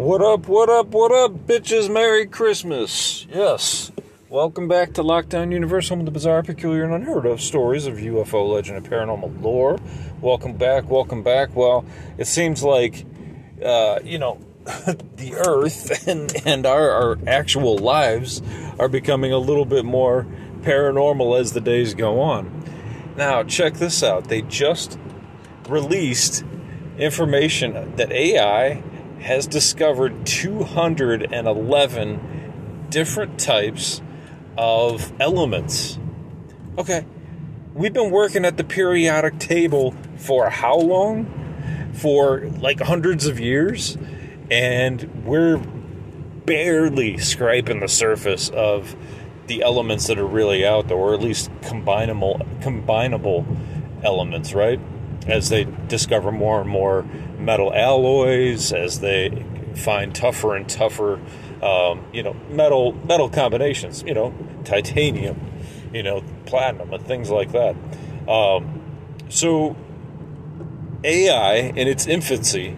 What up, what up, what up, bitches? Merry Christmas. Yes. Welcome back to Lockdown Universe, home of the bizarre, peculiar, and unheard of stories of UFO legend and paranormal lore. Welcome back, welcome back. Well, it seems like, uh, you know, the Earth and, and our, our actual lives are becoming a little bit more paranormal as the days go on. Now, check this out. They just released information that AI has discovered 211 different types of elements. Okay, we've been working at the periodic table for how long? For like hundreds of years, and we're barely scraping the surface of the elements that are really out there, or at least combinable combinable elements, right? As they discover more and more metal alloys, as they find tougher and tougher, um, you know, metal metal combinations. You know, titanium, you know, platinum, and things like that. Um, so, AI in its infancy.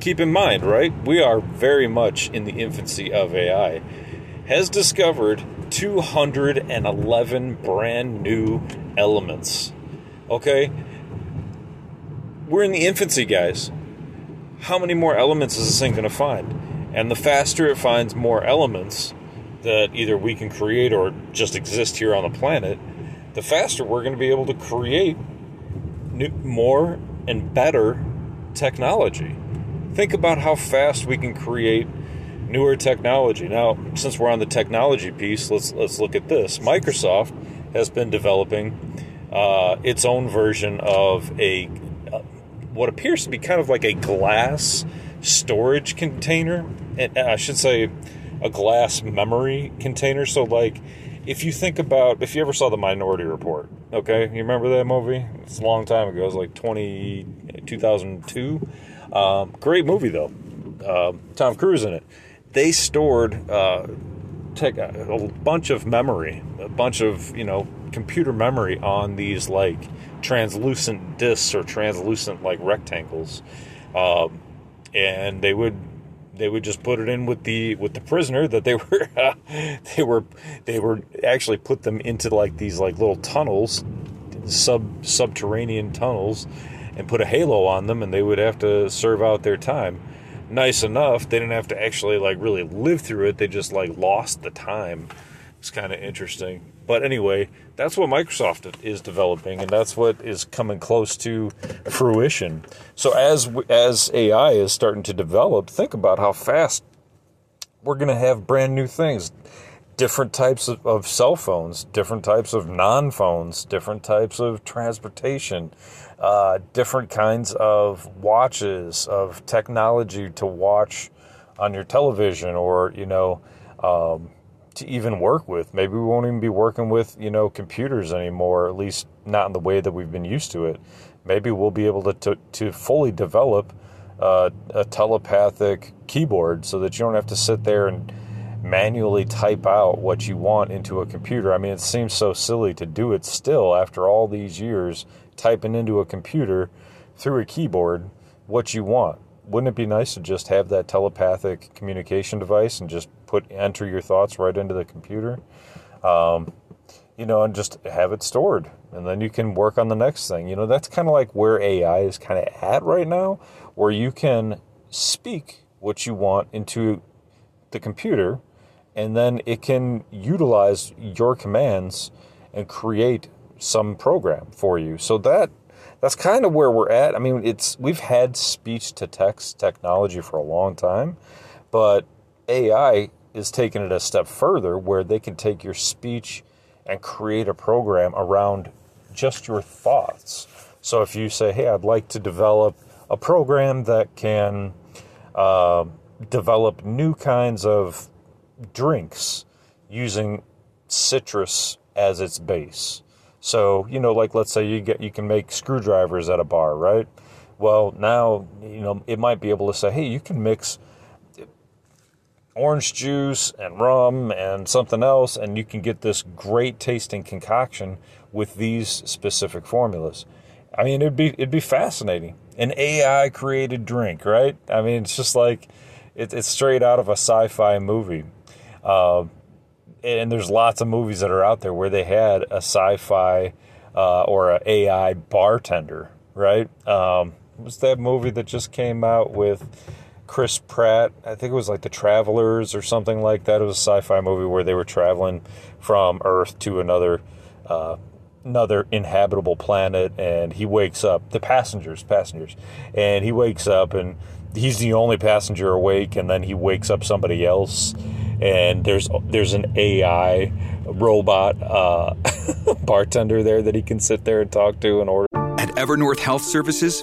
Keep in mind, right? We are very much in the infancy of AI. Has discovered 211 brand new elements. Okay? We're in the infancy, guys how many more elements is this thing going to find? And the faster it finds more elements that either we can create or just exist here on the planet, the faster we're going to be able to create new, more and better technology. Think about how fast we can create newer technology. Now, since we're on the technology piece, let's let's look at this. Microsoft has been developing uh, its own version of a what appears to be kind of like a glass storage container, and I should say a glass memory container. So, like, if you think about, if you ever saw the Minority Report, okay, you remember that movie? It's a long time ago. It was like 20, 2002. Um, great movie, though. Uh, Tom Cruise in it. They stored uh, a bunch of memory, a bunch of, you know, computer memory on these, like, translucent discs or translucent like rectangles, um, and they would they would just put it in with the with the prisoner that they were they were they were actually put them into like these like little tunnels, sub subterranean tunnels, and put a halo on them, and they would have to serve out their time. Nice enough, they didn't have to actually like really live through it. They just like lost the time. It's kind of interesting. But anyway, that's what Microsoft is developing, and that's what is coming close to fruition. So as as AI is starting to develop, think about how fast we're going to have brand new things, different types of, of cell phones, different types of non-phones, different types of transportation, uh, different kinds of watches, of technology to watch on your television, or you know. Um, to even work with. Maybe we won't even be working with, you know, computers anymore, at least not in the way that we've been used to it. Maybe we'll be able to, to, to fully develop uh, a telepathic keyboard so that you don't have to sit there and manually type out what you want into a computer. I mean, it seems so silly to do it still after all these years, typing into a computer through a keyboard what you want. Wouldn't it be nice to just have that telepathic communication device and just put enter your thoughts right into the computer? Um, you know, and just have it stored. And then you can work on the next thing. You know, that's kind of like where AI is kind of at right now, where you can speak what you want into the computer and then it can utilize your commands and create some program for you. So that that's kind of where we're at. I mean, it's we've had speech to text technology for a long time, but AI is taking it a step further where they can take your speech and create a program around just your thoughts. So if you say, "Hey, I'd like to develop a program that can uh, develop new kinds of drinks using citrus as its base," so you know, like let's say you get you can make screwdrivers at a bar, right? Well, now you know it might be able to say, "Hey, you can mix." Orange juice and rum and something else, and you can get this great tasting concoction with these specific formulas. I mean, it'd be it'd be fascinating. An AI created drink, right? I mean, it's just like it, it's straight out of a sci-fi movie. Uh, and there's lots of movies that are out there where they had a sci-fi uh, or an AI bartender, right? Um, was that movie that just came out with? Chris Pratt. I think it was like The Travelers or something like that. It was a sci-fi movie where they were traveling from Earth to another uh, another inhabitable planet, and he wakes up. The passengers, passengers, and he wakes up, and he's the only passenger awake, and then he wakes up somebody else, and there's there's an AI robot uh, bartender there that he can sit there and talk to and order. At Evernorth Health Services,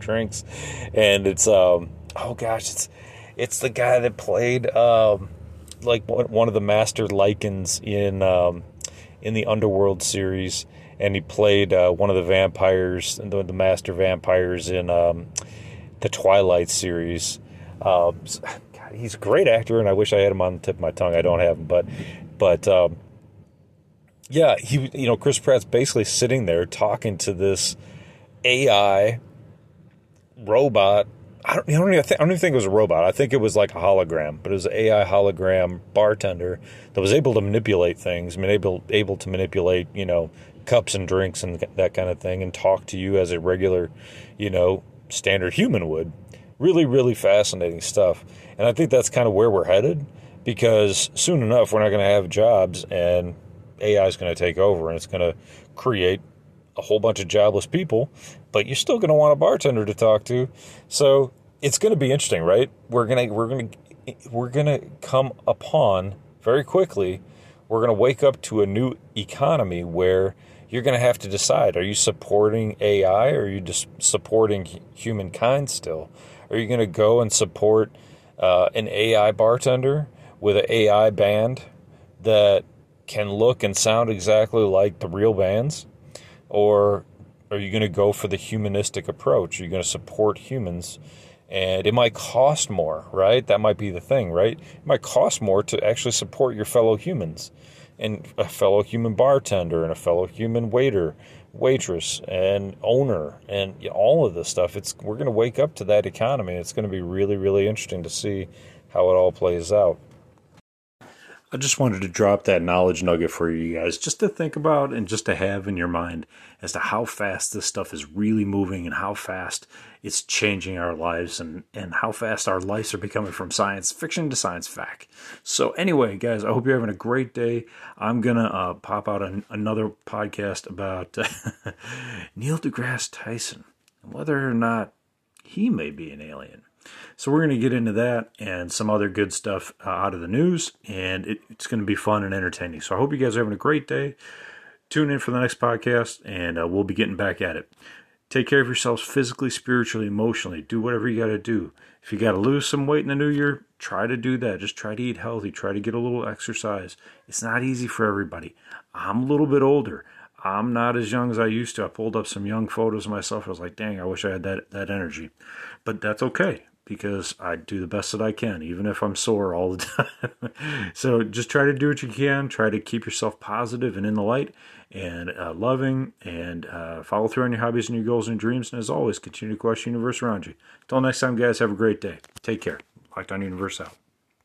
drinks, and it's um oh gosh, it's it's the guy that played um like one of the master lycans in um in the Underworld series, and he played uh, one of the vampires, the, the master vampires in um, the Twilight series. Um, God, he's a great actor, and I wish I had him on the tip of my tongue. I don't have him, but but um, yeah, he you know Chris Pratt's basically sitting there talking to this AI robot. I don't, I don't, even think, I don't even think it was a robot. I think it was like a hologram, but it was an AI hologram bartender that was able to manipulate things, able able to manipulate you know cups and drinks and that kind of thing, and talk to you as a regular, you know, standard human would. Really, really fascinating stuff, and I think that's kind of where we're headed because soon enough we're not going to have jobs and AI is going to take over and it's going to create a whole bunch of jobless people, but you're still going to want a bartender to talk to. So it's going to be interesting, right? We're going to we're going to we're going to come upon very quickly. We're going to wake up to a new economy where you're going to have to decide: Are you supporting AI, or are you just supporting humankind still? Are you going to go and support uh, an AI bartender with an AI band that can look and sound exactly like the real bands? Or are you going to go for the humanistic approach? Are you going to support humans? And it might cost more, right? That might be the thing, right? It might cost more to actually support your fellow humans and a fellow human bartender and a fellow human waiter, waitress, and owner, and all of this stuff. It's we're going to wake up to that economy. It's going to be really, really interesting to see how it all plays out. I just wanted to drop that knowledge nugget for you guys just to think about and just to have in your mind as to how fast this stuff is really moving and how fast it's changing our lives and, and how fast our lives are becoming from science fiction to science fact. So, anyway, guys, I hope you're having a great day. I'm going to uh, pop out an, another podcast about Neil deGrasse Tyson and whether or not he may be an alien. So we're going to get into that and some other good stuff uh, out of the news, and it, it's going to be fun and entertaining. So I hope you guys are having a great day. Tune in for the next podcast, and uh, we'll be getting back at it. Take care of yourselves physically, spiritually, emotionally. Do whatever you got to do. If you got to lose some weight in the new year, try to do that. Just try to eat healthy. Try to get a little exercise. It's not easy for everybody. I'm a little bit older. I'm not as young as I used to. I pulled up some young photos of myself. I was like, dang, I wish I had that, that energy. But that's okay because I do the best that I can, even if I'm sore all the time. so just try to do what you can. Try to keep yourself positive and in the light and uh, loving and uh, follow through on your hobbies and your goals and dreams. And as always, continue to question the universe around you. Until next time, guys, have a great day. Take care. Lockdown Universe out.